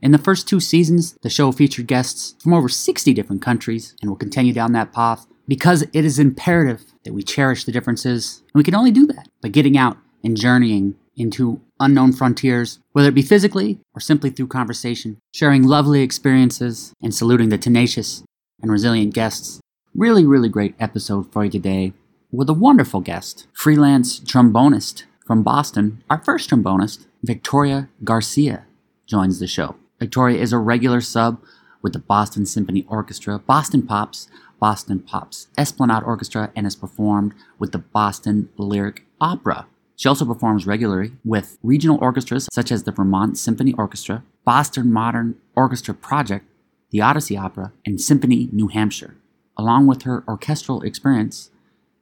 In the first two seasons, the show featured guests from over 60 different countries and will continue down that path because it is imperative that we cherish the differences. And we can only do that by getting out and journeying into unknown frontiers, whether it be physically or simply through conversation, sharing lovely experiences and saluting the tenacious and resilient guests. Really, really great episode for you today with a wonderful guest, freelance trombonist from Boston. Our first trombonist, Victoria Garcia, joins the show. Victoria is a regular sub with the Boston Symphony Orchestra, Boston Pops, Boston Pops Esplanade Orchestra, and has performed with the Boston Lyric Opera. She also performs regularly with regional orchestras such as the Vermont Symphony Orchestra, Boston Modern Orchestra Project, the Odyssey Opera, and Symphony New Hampshire. Along with her orchestral experience,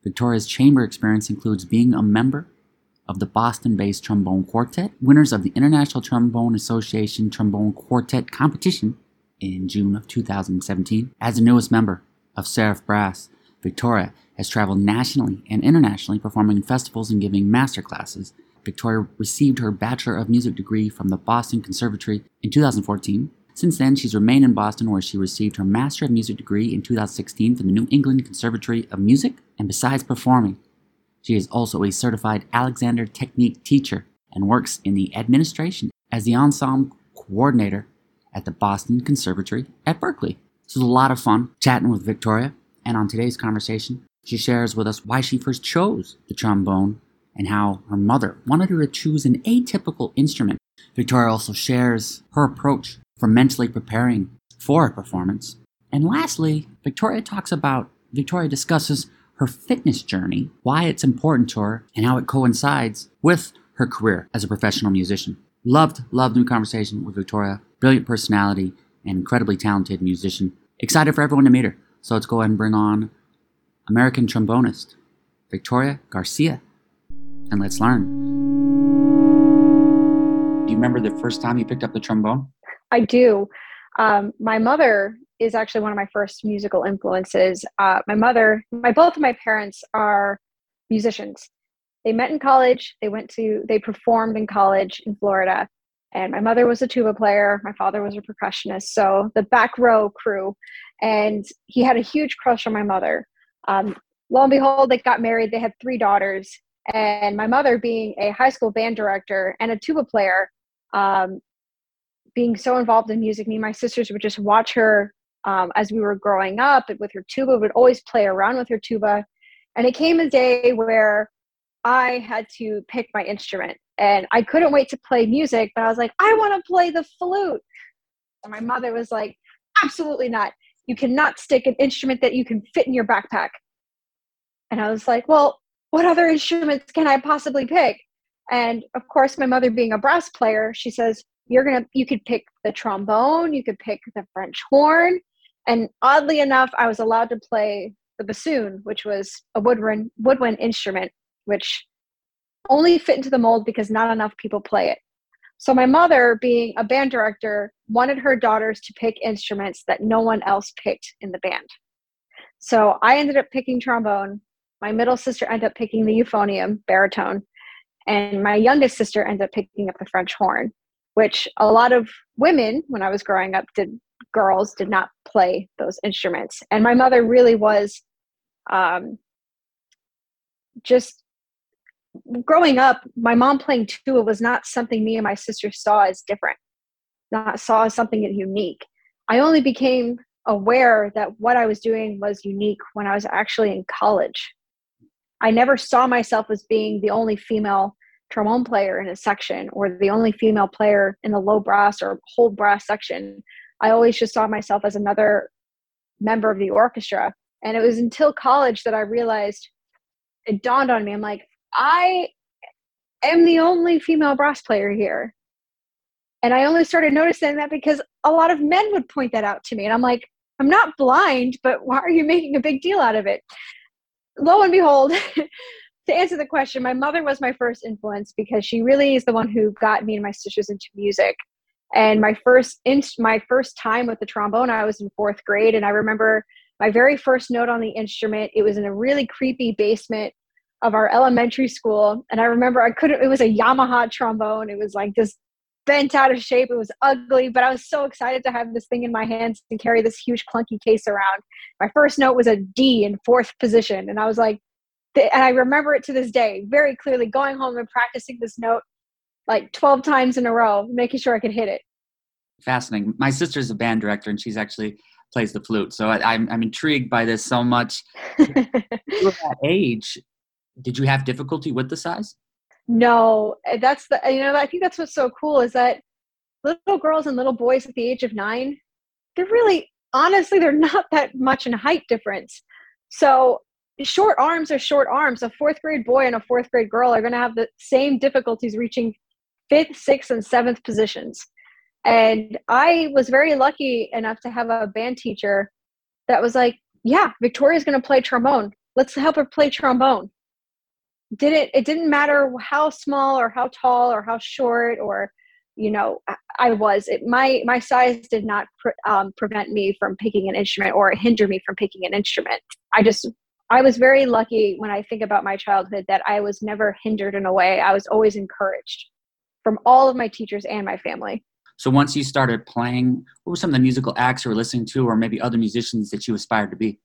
Victoria's chamber experience includes being a member of the Boston based Trombone Quartet, winners of the International Trombone Association Trombone Quartet competition in June of 2017. As the newest member of Seraph Brass, Victoria has traveled nationally and internationally performing in festivals and giving master classes. Victoria received her Bachelor of Music degree from the Boston Conservatory in 2014 since then, she's remained in Boston where she received her Master of Music degree in 2016 from the New England Conservatory of Music. And besides performing, she is also a certified Alexander Technique teacher and works in the administration as the ensemble coordinator at the Boston Conservatory at Berklee. This was a lot of fun chatting with Victoria, and on today's conversation, she shares with us why she first chose the trombone and how her mother wanted her to choose an atypical instrument. Victoria also shares her approach for mentally preparing for a performance. And lastly, Victoria talks about, Victoria discusses her fitness journey, why it's important to her, and how it coincides with her career as a professional musician. Loved, loved new conversation with Victoria. Brilliant personality and incredibly talented musician. Excited for everyone to meet her. So let's go ahead and bring on American trombonist Victoria Garcia and let's learn. Do you remember the first time you picked up the trombone? I do. Um, my mother is actually one of my first musical influences. Uh, my mother, my both of my parents are musicians. They met in college. They went to they performed in college in Florida, and my mother was a tuba player. My father was a percussionist. So the back row crew, and he had a huge crush on my mother. Um, lo and behold, they got married. They had three daughters, and my mother, being a high school band director and a tuba player, um, being so involved in music, me and my sisters would just watch her um, as we were growing up with her tuba, would always play around with her tuba. And it came a day where I had to pick my instrument and I couldn't wait to play music, but I was like, I want to play the flute. And my mother was like, absolutely not. You cannot stick an instrument that you can fit in your backpack. And I was like, well, what other instruments can I possibly pick? And of course, my mother being a brass player, she says, you're gonna you could pick the trombone you could pick the french horn and oddly enough i was allowed to play the bassoon which was a woodwind woodwind instrument which only fit into the mold because not enough people play it. So my mother being a band director wanted her daughters to pick instruments that no one else picked in the band. So i ended up picking trombone. My middle sister ended up picking the euphonium baritone. And my youngest sister ended up picking up the french horn which a lot of women when I was growing up did girls did not play those instruments. And my mother really was um, just growing up, my mom playing tuba was not something me and my sister saw as different, not saw as something unique. I only became aware that what I was doing was unique when I was actually in college. I never saw myself as being the only female trombone player in a section or the only female player in the low brass or whole brass section. I always just saw myself as another member of the orchestra. And it was until college that I realized it dawned on me. I'm like, I am the only female brass player here. And I only started noticing that because a lot of men would point that out to me. And I'm like, I'm not blind, but why are you making a big deal out of it? Lo and behold, to answer the question, my mother was my first influence because she really is the one who got me and my sisters into music. And my first my first time with the trombone, I was in fourth grade, and I remember my very first note on the instrument. It was in a really creepy basement of our elementary school, and I remember I couldn't. It was a Yamaha trombone. It was like this bent out of shape. It was ugly, but I was so excited to have this thing in my hands and carry this huge clunky case around. My first note was a D in fourth position, and I was like, and I remember it to this day very clearly. Going home and practicing this note like 12 times in a row, making sure I could hit it. Fascinating. My sister's a band director, and she's actually plays the flute. So I, am I'm, I'm intrigued by this so much. at that age, did you have difficulty with the size? No, that's the you know I think that's what's so cool is that little girls and little boys at the age of nine, they're really honestly they're not that much in height difference. So short arms are short arms. A fourth grade boy and a fourth grade girl are going to have the same difficulties reaching fifth, sixth, and seventh positions. And I was very lucky enough to have a band teacher that was like, "Yeah, Victoria's going to play trombone. Let's help her play trombone." Didn't it didn't matter how small or how tall or how short or you know I was. It, my my size did not pre- um, prevent me from picking an instrument or hinder me from picking an instrument. I just I was very lucky when I think about my childhood that I was never hindered in a way. I was always encouraged from all of my teachers and my family. So once you started playing, what were some of the musical acts you were listening to, or maybe other musicians that you aspired to be?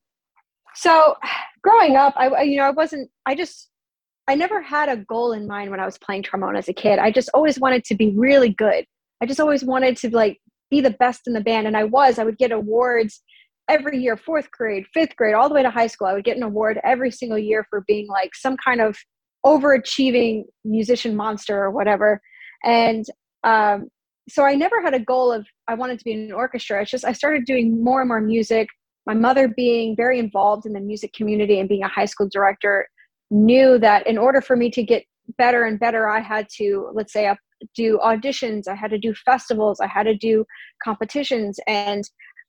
So growing up, I you know I wasn't. I just I never had a goal in mind when I was playing trombone as a kid. I just always wanted to be really good. I just always wanted to like be the best in the band, and I was. I would get awards every year, fourth grade, fifth grade, all the way to high school. I would get an award every single year for being like some kind of overachieving musician monster or whatever. And um, so I never had a goal of I wanted to be in an orchestra. It's just I started doing more and more music. My mother being very involved in the music community and being a high school director knew that in order for me to get better and better, I had to, let's say, do auditions, I had to do festivals, I had to do competitions. And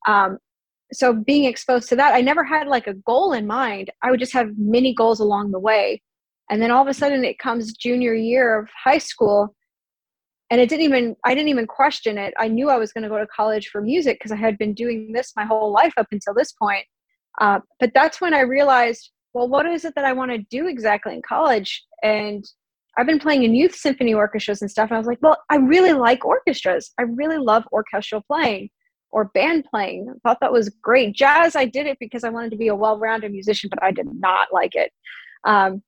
um, so being exposed to that, I never had like a goal in mind. I would just have many goals along the way. And then all of a sudden it comes junior year of high school and it didn't even I didn't even question it. I knew I was going to go to college for music because I had been doing this my whole life up until this point. Uh, but that's when I realized, well, what is it that I want to do exactly in college? And I've been playing in youth symphony orchestras and stuff. And I was like, well, I really like orchestras. I really love orchestral playing or band playing. I thought that was great. Jazz, I did it because I wanted to be a well-rounded musician, but I did not like it. Um,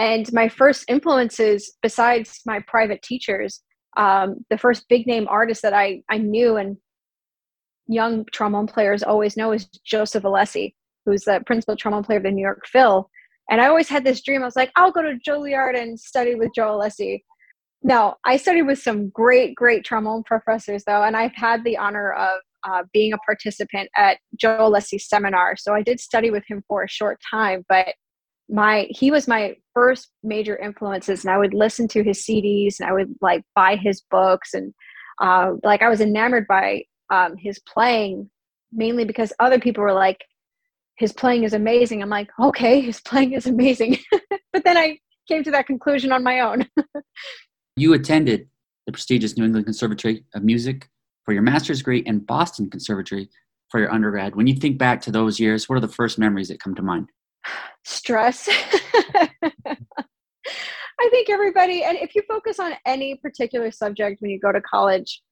and my first influences, besides my private teachers, um, the first big name artist that I, I knew and young trombone players always know is Joseph Alessi, who's the principal trombone player of the New York Phil. And I always had this dream. I was like, I'll go to Juilliard and study with Joe Alessi. No, I studied with some great, great trombone professors, though, and I've had the honor of uh, being a participant at Joe Alessi's seminar. So I did study with him for a short time, but my he was my first major influences, and I would listen to his CDs, and I would like buy his books, and uh, like I was enamored by um, his playing, mainly because other people were like, his playing is amazing. I'm like, okay, his playing is amazing, but then I came to that conclusion on my own. You attended the prestigious New England Conservatory of Music for your master's degree and Boston Conservatory for your undergrad. When you think back to those years, what are the first memories that come to mind? Stress. I think everybody, and if you focus on any particular subject when you go to college,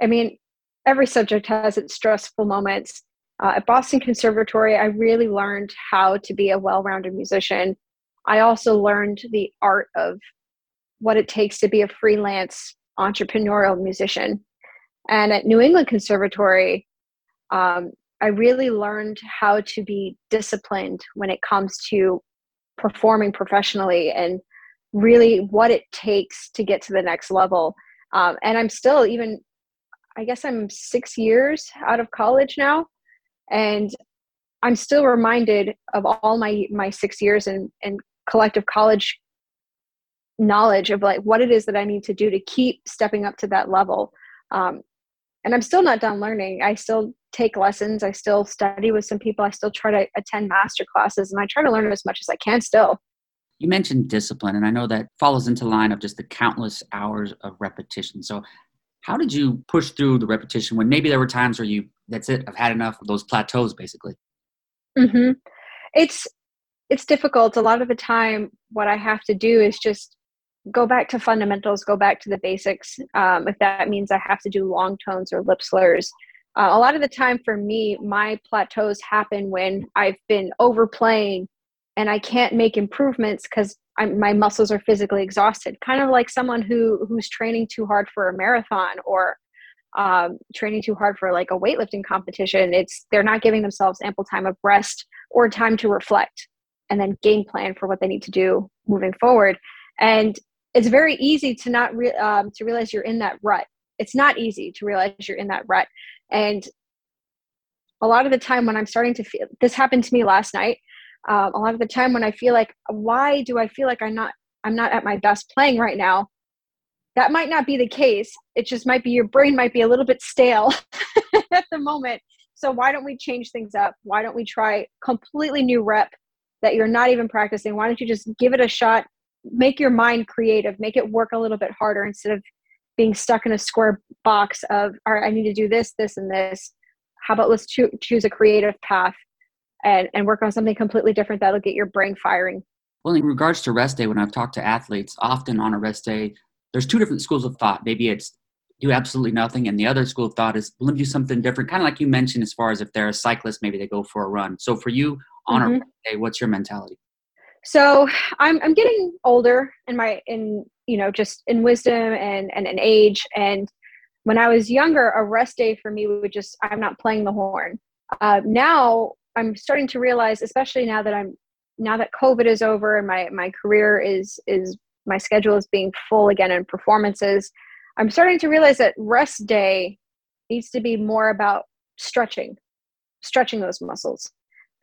I mean, every subject has its stressful moments. Uh, at Boston Conservatory, I really learned how to be a well rounded musician. I also learned the art of what it takes to be a freelance entrepreneurial musician. And at New England Conservatory, um, I really learned how to be disciplined when it comes to performing professionally and really what it takes to get to the next level. Um, and I'm still even, I guess I'm six years out of college now, and I'm still reminded of all my my six years in, in collective college knowledge of like what it is that I need to do to keep stepping up to that level. Um, and I'm still not done learning. I still take lessons. I still study with some people. I still try to attend master classes and I try to learn as much as I can still. You mentioned discipline, and I know that follows into line of just the countless hours of repetition. So, how did you push through the repetition when maybe there were times where you, that's it, I've had enough of those plateaus, basically? Mm-hmm. It's it's difficult. A lot of the time, what I have to do is just go back to fundamentals, go back to the basics. Um, if that means I have to do long tones or lip slurs. Uh, a lot of the time for me, my plateaus happen when I've been overplaying and I can't make improvements because my muscles are physically exhausted. Kind of like someone who who's training too hard for a marathon or um, training too hard for like a weightlifting competition. It's they're not giving themselves ample time of rest or time to reflect and then game plan for what they need to do moving forward. And it's very easy to not re- um, to realize you're in that rut. It's not easy to realize you're in that rut. And a lot of the time when I'm starting to feel this happened to me last night. Um, a lot of the time when I feel like, why do I feel like I'm not I'm not at my best playing right now? That might not be the case. It just might be your brain might be a little bit stale at the moment. So why don't we change things up? Why don't we try completely new rep that you're not even practicing? Why don't you just give it a shot? Make your mind creative, make it work a little bit harder instead of being stuck in a square box of, all right, I need to do this, this, and this. How about let's cho- choose a creative path and, and work on something completely different that'll get your brain firing? Well, in regards to rest day, when I've talked to athletes, often on a rest day, there's two different schools of thought. Maybe it's do absolutely nothing, and the other school of thought is let me do something different. Kind of like you mentioned, as far as if they're a cyclist, maybe they go for a run. So for you on mm-hmm. a rest day, what's your mentality? So I'm I'm getting older in my in you know just in wisdom and and in age and when I was younger, a rest day for me would just I'm not playing the horn. Uh, now I'm starting to realize, especially now that I'm now that COVID is over and my my career is is my schedule is being full again in performances. I'm starting to realize that rest day needs to be more about stretching, stretching those muscles.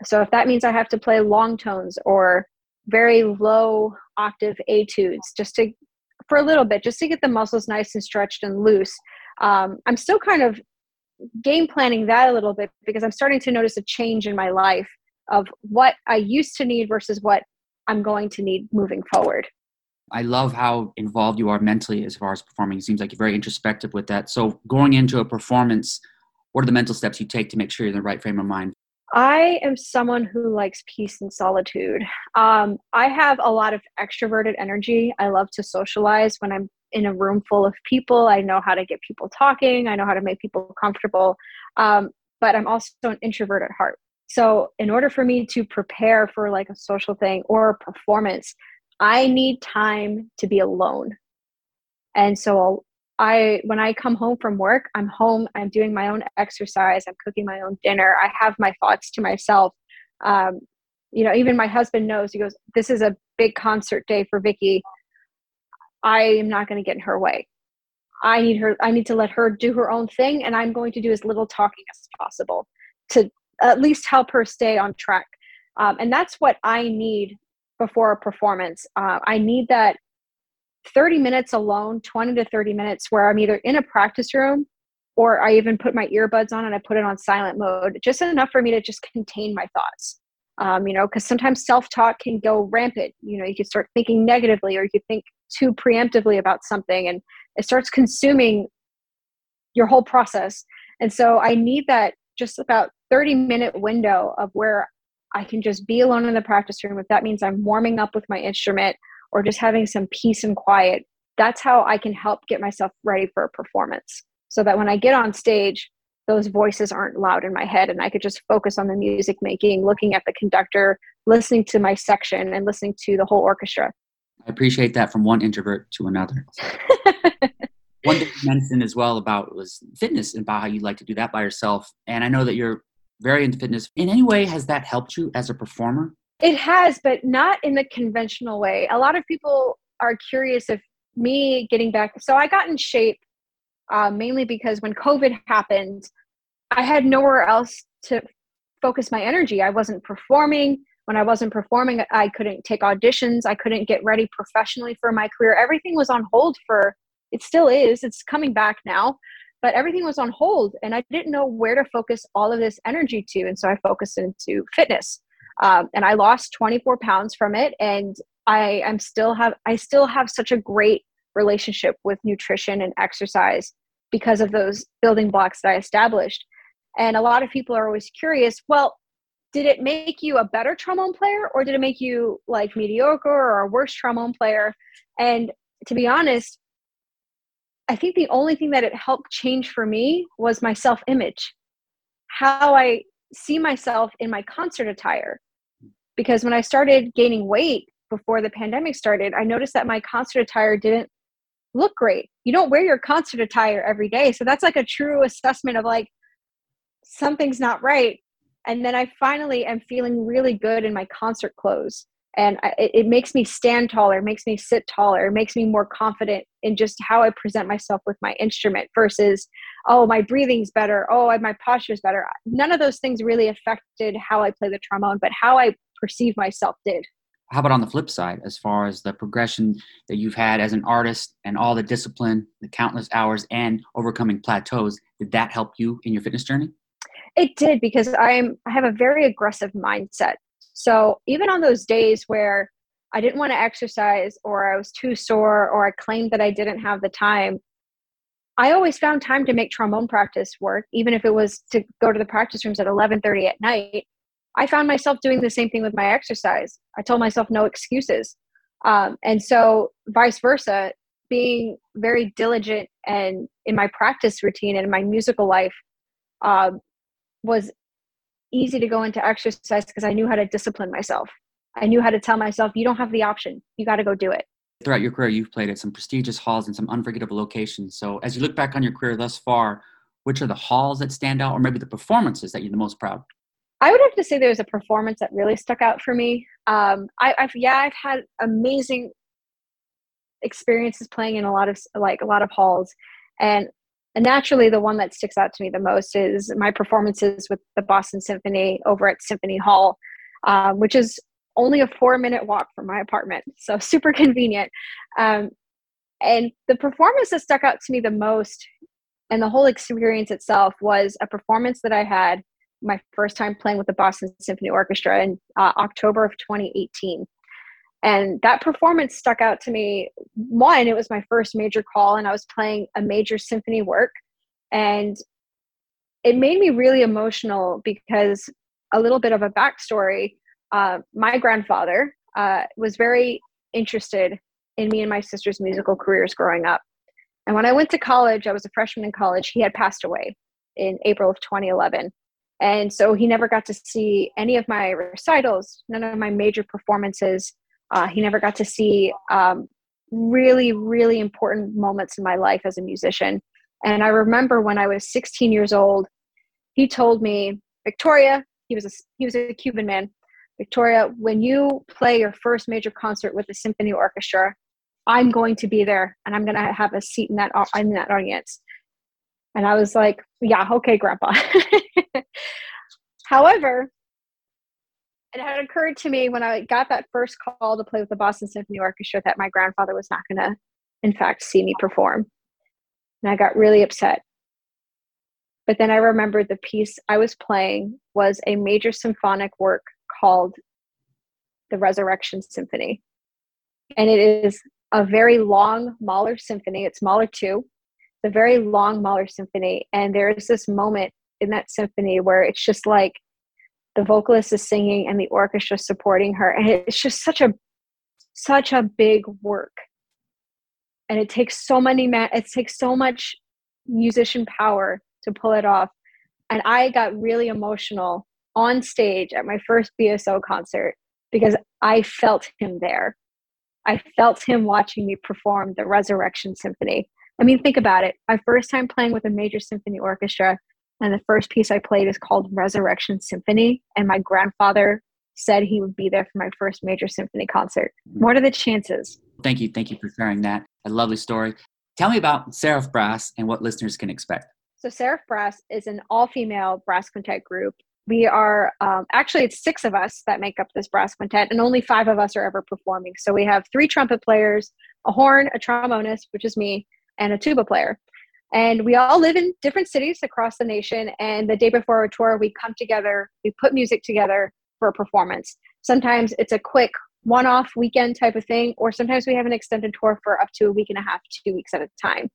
So if that means I have to play long tones or very low octave etudes just to for a little bit just to get the muscles nice and stretched and loose um, i'm still kind of game planning that a little bit because i'm starting to notice a change in my life of what i used to need versus what i'm going to need moving forward I love how involved you are mentally as far as performing. It seems like you're very introspective with that. So, going into a performance, what are the mental steps you take to make sure you're in the right frame of mind? I am someone who likes peace and solitude. Um, I have a lot of extroverted energy. I love to socialize when I'm in a room full of people. I know how to get people talking, I know how to make people comfortable. Um, but I'm also an introvert at heart. So, in order for me to prepare for like a social thing or a performance, I need time to be alone. And so I when I come home from work, I'm home, I'm doing my own exercise, I'm cooking my own dinner, I have my thoughts to myself. Um, you know, even my husband knows, he goes, This is a big concert day for Vicky. I am not going to get in her way. I need her, I need to let her do her own thing, and I'm going to do as little talking as possible to at least help her stay on track. Um, and that's what I need before a performance. Uh, I need that 30 minutes alone, 20 to 30 minutes, where I'm either in a practice room or I even put my earbuds on and I put it on silent mode, just enough for me to just contain my thoughts. Um, you know, because sometimes self talk can go rampant. You know, you can start thinking negatively or you think too preemptively about something and it starts consuming your whole process. And so I need that just about 30 minute window of where I can just be alone in the practice room. If that means I'm warming up with my instrument or just having some peace and quiet, that's how I can help get myself ready for a performance. So that when I get on stage, those voices aren't loud in my head and I could just focus on the music making, looking at the conductor, listening to my section, and listening to the whole orchestra. I appreciate that from one introvert to another. one thing you mentioned as well about was fitness and about how you like to do that by yourself. And I know that you're very into fitness. In any way, has that helped you as a performer? It has, but not in the conventional way. A lot of people are curious if me getting back. So I got in shape uh, mainly because when COVID happened, I had nowhere else to focus my energy. I wasn't performing. when I wasn't performing, I couldn't take auditions. I couldn't get ready professionally for my career. Everything was on hold for, it still is, it's coming back now, but everything was on hold. And I didn't know where to focus all of this energy to. And so I focused into fitness. Um, and I lost 24 pounds from it. And I am still have, I still have such a great relationship with nutrition and exercise because of those building blocks that I established. And a lot of people are always curious, well, did it make you a better trombone player or did it make you like mediocre or a worse trombone player and to be honest i think the only thing that it helped change for me was my self image how i see myself in my concert attire because when i started gaining weight before the pandemic started i noticed that my concert attire didn't look great. You don't wear your concert attire every day. So that's like a true assessment of like something's not right. And then i finally am feeling really good in my concert clothes. And I, it, it makes me stand taller makes me sit taller makes me more confident in just how i present myself with my instrument versus oh my breathing's better. Oh my posture's better. None of those things really affected how i play the trombone but how i perceive myself did how about on the flip side as far as the progression that you've had as an artist and all the discipline the countless hours and overcoming plateaus did that help you in your fitness journey it did because I'm I have a very aggressive mindset. So even on those days where I didn't want to exercise or I was too sore or I claimed that I didn't have the time, I always found time to make trombone practice work, even if it was to go to the practice rooms at 11:30 at night. I found myself doing the same thing with my exercise. I told myself no excuses, um, and so vice versa. Being very diligent and in my practice routine and in my musical life, um, was easy to go into exercise because I knew how to discipline myself. I knew how to tell myself, you don't have the option. You got to go do it. Throughout your career, you've played at some prestigious halls and some unforgettable locations. So, as you look back on your career thus far, which are the halls that stand out, or maybe the performances that you're the most proud? I would have to say there's a performance that really stuck out for me. Um, I, I've yeah, I've had amazing experiences playing in a lot of like a lot of halls, and and naturally, the one that sticks out to me the most is my performances with the Boston Symphony over at Symphony Hall, uh, which is only a four minute walk from my apartment. So super convenient. Um, and the performance that stuck out to me the most and the whole experience itself was a performance that I had my first time playing with the Boston Symphony Orchestra in uh, October of 2018. And that performance stuck out to me. One, it was my first major call, and I was playing a major symphony work. And it made me really emotional because a little bit of a backstory uh, my grandfather uh, was very interested in me and my sister's musical careers growing up. And when I went to college, I was a freshman in college, he had passed away in April of 2011. And so he never got to see any of my recitals, none of my major performances. Uh, he never got to see um, really, really important moments in my life as a musician. And I remember when I was 16 years old, he told me, Victoria, he was a, he was a Cuban man. Victoria, when you play your first major concert with the symphony orchestra, I'm going to be there and I'm going to have a seat in that in that audience. And I was like, yeah, okay, grandpa. However, it had occurred to me when I got that first call to play with the Boston Symphony Orchestra that my grandfather was not going to, in fact, see me perform. And I got really upset. But then I remembered the piece I was playing was a major symphonic work called the Resurrection Symphony. And it is a very long Mahler symphony. It's Mahler 2. A very long Mahler symphony. And there is this moment in that symphony where it's just like the vocalist is singing and the orchestra supporting her and it's just such a such a big work. And it takes so many man it takes so much musician power to pull it off. And i got really emotional on stage at my first bso concert because i felt him there. I felt him watching me perform the resurrection symphony i mean think about it my first time playing with a major symphony orchestra and the first piece I played is called Resurrection Symphony. And my grandfather said he would be there for my first major symphony concert. What are the chances? Thank you. Thank you for sharing that. A lovely story. Tell me about Seraph Brass and what listeners can expect. So, Seraph Brass is an all female brass quintet group we are um, actually it's six of us that make up this brass quintet and only five of us are ever performing so we have three trumpet players a horn a trombonist which is me and a tuba player and we all live in different cities across the nation and the day before our tour we come together we put music together for a performance sometimes it's a quick one-off weekend type of thing or sometimes we have an extended tour for up to a week and a half two weeks at a time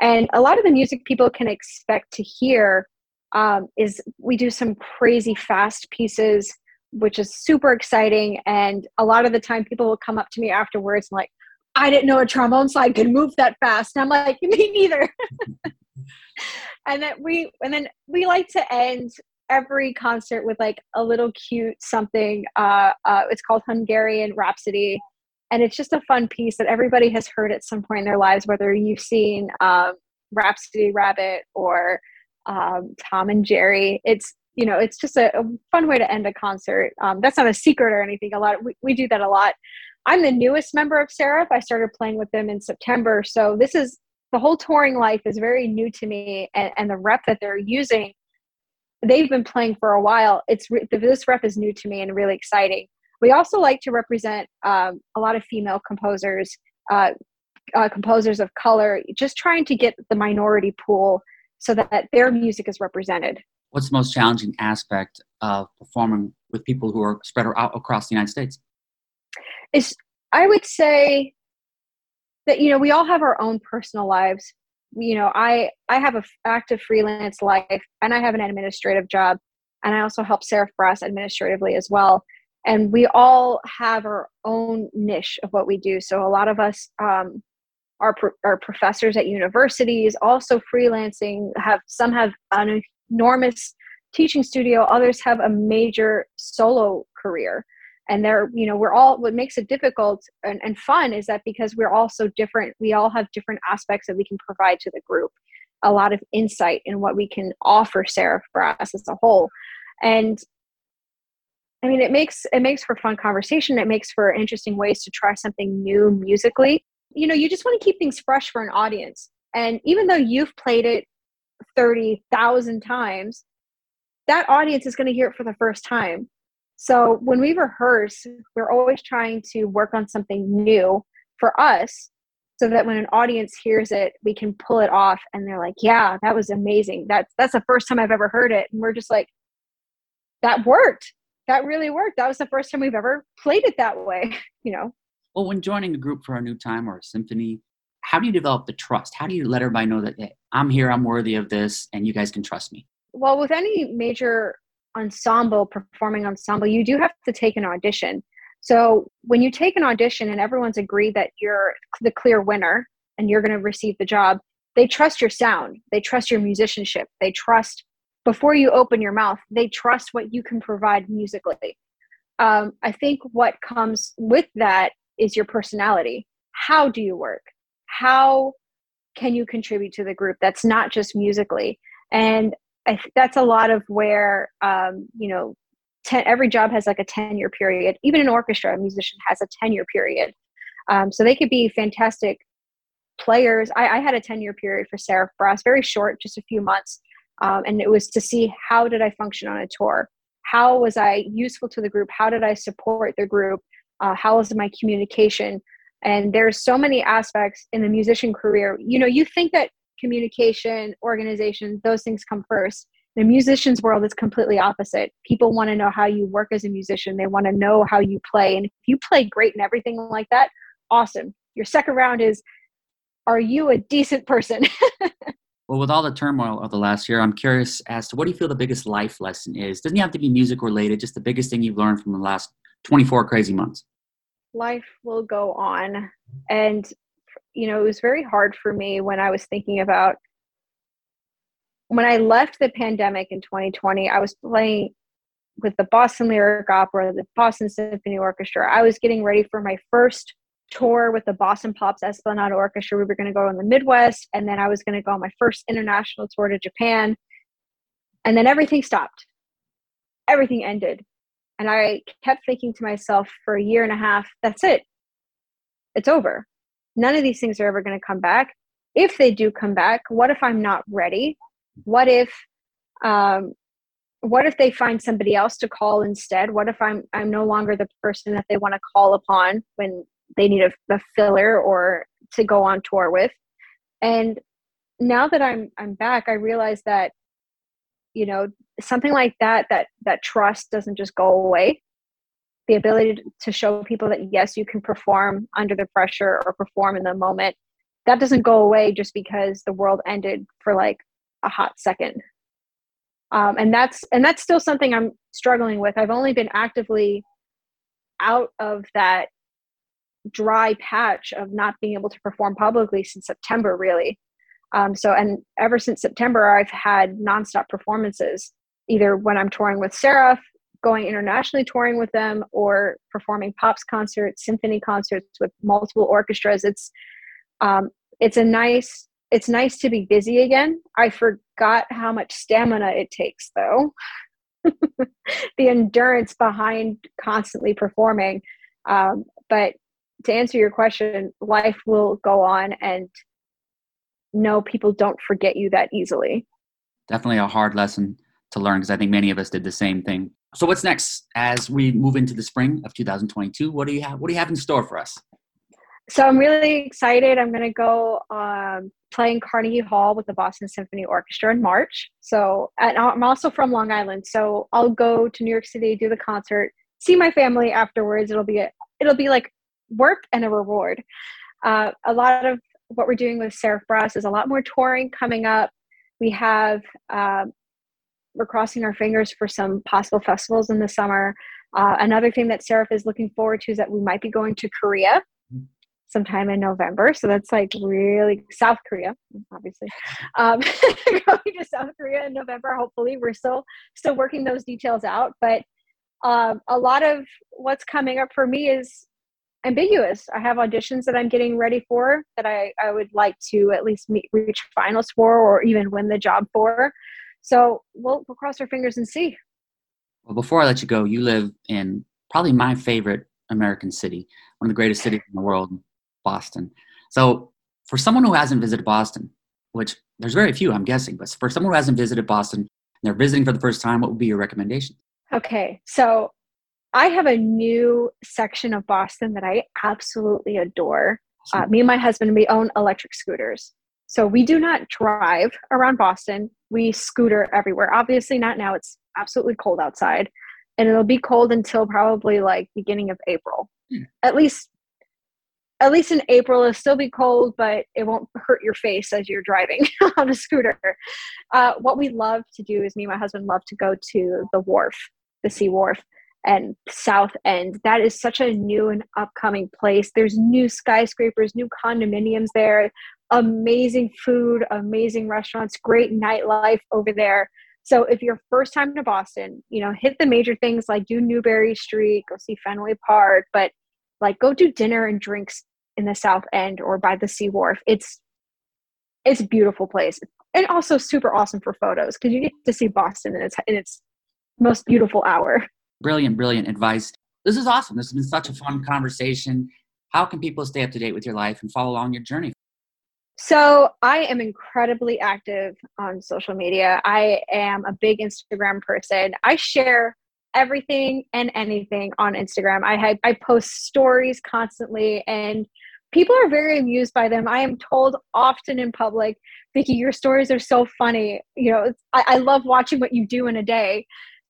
and a lot of the music people can expect to hear um, is we do some crazy fast pieces, which is super exciting. And a lot of the time, people will come up to me afterwards and like, I didn't know a trombone slide could move that fast. And I'm like, me neither. and then we and then we like to end every concert with like a little cute something. Uh, uh, it's called Hungarian Rhapsody, and it's just a fun piece that everybody has heard at some point in their lives, whether you've seen um, Rhapsody Rabbit or um, Tom and Jerry. It's you know it's just a, a fun way to end a concert. Um, that's not a secret or anything. A lot we, we do that a lot. I'm the newest member of Seraph. I started playing with them in September, so this is the whole touring life is very new to me, and, and the rep that they're using, they've been playing for a while. It's this rep is new to me and really exciting. We also like to represent um, a lot of female composers, uh, uh, composers of color, just trying to get the minority pool so that their music is represented. What's the most challenging aspect of performing with people who are spread out across the United States? Is I would say that you know we all have our own personal lives. You know, I I have a active freelance life and I have an administrative job, and I also help Seraph Brass administratively as well. And we all have our own niche of what we do. So a lot of us um, our, our professors at universities also freelancing have some have an enormous teaching studio others have a major solo career and they're you know we're all what makes it difficult and, and fun is that because we're all so different we all have different aspects that we can provide to the group. A lot of insight in what we can offer Sarah, for us as a whole. And i mean it makes it makes for fun conversation. It makes for interesting ways to try something new musically. You know you just want to keep things fresh for an audience. And even though you've played it 30,000 times that audience is going to hear it for the first time so when we rehearse we're always trying to work on something new for us so that when an audience hears it we can pull it off and they're like yeah that was amazing. That's that's the first time i've ever heard it. And we're just like that worked. That really worked. That was the first time we've ever played it that way you know? Well, when joining a group for a new time or a symphony, how do you develop the trust? How do you let everybody know that hey, I'm here, I'm worthy of this, and you guys can trust me? Well, with any major ensemble, performing ensemble, you do have to take an audition. So when you take an audition and everyone's agreed that you're the clear winner and you're going to receive the job, they trust your sound, they trust your musicianship, they trust before you open your mouth, they trust what you can provide musically. Um, I think what comes with that is your personality. How do you work? How can you contribute to the group? That's not just musically. And I that's a lot of where, um, you know, ten, every job has like a tenure period. Even an orchestra, a musician has a tenure period. Um, so they could be fantastic players. I, I had a tenure period for Seraph Brass, very short, just a few months. Um, and it was to see how did I function on a tour? How was I useful to the group? How did I support the group? uh, was my communication and there's so many aspects in the musician career you know you think that communication organization those things come first. The musician's world is completely opposite. People want to know how you work as a musician. They want to know how you play. And if you play great and everything like that awesome. Your second round is are you a decent person? Well with all the turmoil of the last year i'm curious as to what do you feel the biggest life lesson is? Doesn't have to be music related just the biggest thing you've learned from the last 24 crazy months? Life will go on. And, you know, it was very hard for me when I was thinking about when I left the pandemic in 2020, I was playing with the Boston Lyric Opera, the Boston Symphony Orchestra. I was getting ready for my first tour with the Boston Pops Esplanade Orchestra. We were going to go in the Midwest, and then I was going to go on my first international tour to Japan. And then everything stopped. Everything ended. And I kept thinking to myself for a year and a half, that's it. It's over. None of these things are ever going to come back. If they do come back, what if I'm not ready? What if um, what if they find somebody else to call instead? What if I'm I'm no longer the person that they want to call upon when they need a, a filler or to go on tour with? And now that I'm I'm back, I realize that you know something like that that that trust doesn't just go away. The ability to show people that yes, you can perform under the pressure or perform in the moment, that doesn't go away just because the world ended for like a hot second. Um, and that's and that's still something i'm struggling with. I've only been actively out of that dry patch of not being able to perform publicly since september really. Um, so and ever since september i've had nonstop performances either when i'm touring with seraph going internationally touring with them or performing pops concerts symphony concerts with multiple orchestras it's um, it's a nice it's nice to be busy again. I forgot how much stamina it takes though. the endurance behind constantly performing. Um, but to answer your question, life will go on and no, people don't forget you that easily. Definitely a hard lesson to learn because I think many of us did the same thing. So what's next as we move into the spring of 2022? What do you have? What do you have in store for us? So I'm really excited. I'm going to go um, playing Carnegie Hall with the Boston Symphony Orchestra in March. So, I'm also from Long Island, so I'll go to New York City, do the concert, see my family afterwards. It'll be a, it'll be like work and a reward. Uh, a lot of what we're doing with Seraph Brass is a lot more touring coming up. We have um, we're crossing our fingers for some possible festivals in the summer. Uh, another thing that Seraph is looking forward to is that we might be going to Korea sometime in November. So that's like really South Korea, obviously. Um, going to South Korea in November. Hopefully, we're still still working those details out. But um, a lot of what's coming up for me is ambiguous. I have auditions that I'm getting ready for that I, I would like to at least meet, reach finals for or even win the job for. So we'll, we'll cross our fingers and see. Well, before I let you go, you live in probably my favorite American city, one of the greatest cities in the world, Boston. So for someone who hasn't visited Boston, which there's very few, I'm guessing, but for someone who hasn't visited Boston and they're visiting for the first time, what would be your recommendation? Okay, so I have a new section of Boston that I absolutely adore. Uh, me and my husband, we own electric scooters. So we do not drive around Boston. We scooter everywhere. Obviously, not now. It's absolutely cold outside. And it'll be cold until probably like beginning of April. Hmm. At least at least in April, it'll still be cold, but it won't hurt your face as you're driving on a scooter. Uh, what we love to do is me and my husband love to go to the wharf, the sea wharf, and South End. That is such a new and upcoming place. There's new skyscrapers, new condominiums there, amazing food, amazing restaurants, great nightlife over there. So if you're first time to Boston, you know, hit the major things like do Newbury Street, go see Fenway Park, but like go do dinner and drinks in the south end or by the sea wharf. It's it's a beautiful place. And also super awesome for photos because you get to see boston in its in its most beautiful hour. Brilliant brilliant advice. This is awesome. This has been such a fun conversation. How can people stay up to date with your life and follow along your journey so I am incredibly active on social media. I am a big Instagram person. I share everything and anything on Instagram. I I post stories constantly and people are very amused by them. I am told often in public, Vicky, your stories are so funny. You know, I, I love watching what you do in a day.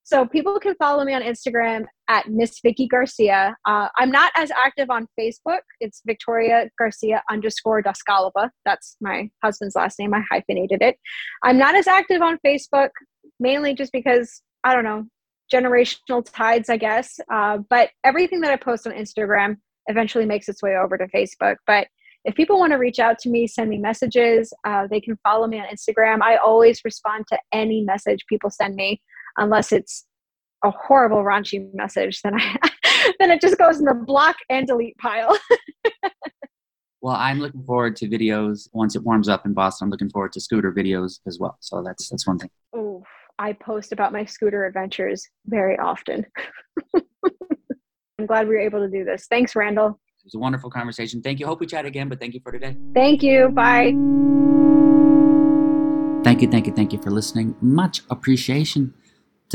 So people can follow me on Instagram at Miss Vicky Garcia. Uh, I'm not as active on Facebook. It's Victoria Garcia underscore Daskalova. That's my husband's last name. I hyphenated it. I'm not as active on Facebook, mainly just because I don't know generational tides, I guess. Uh, but everything that I post on Instagram eventually makes its way over to Facebook. But if people want to reach out to me, send me messages, uh, they can follow me on Instagram. I always respond to any message people send me, unless it's a horrible raunchy message. Then I then it just goes in the block and delete pile. well, I'm looking forward to videos once it warms up in Boston. I'm looking forward to scooter videos as well. So that's that's one thing. Oh, I post about my scooter adventures very often. I'm glad we were able to do this. Thanks, Randall. It was a wonderful conversation. Thank you. Hope we chat again, but thank you for today. Thank you. Bye. Thank you, thank you, thank you for listening. Much appreciation.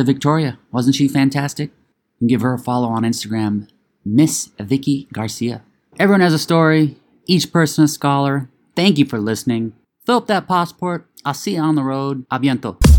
To Victoria. Wasn't she fantastic? And give her a follow on Instagram, Miss Vicky Garcia. Everyone has a story, each person a scholar. Thank you for listening. Fill up that passport. I'll see you on the road. Aviento.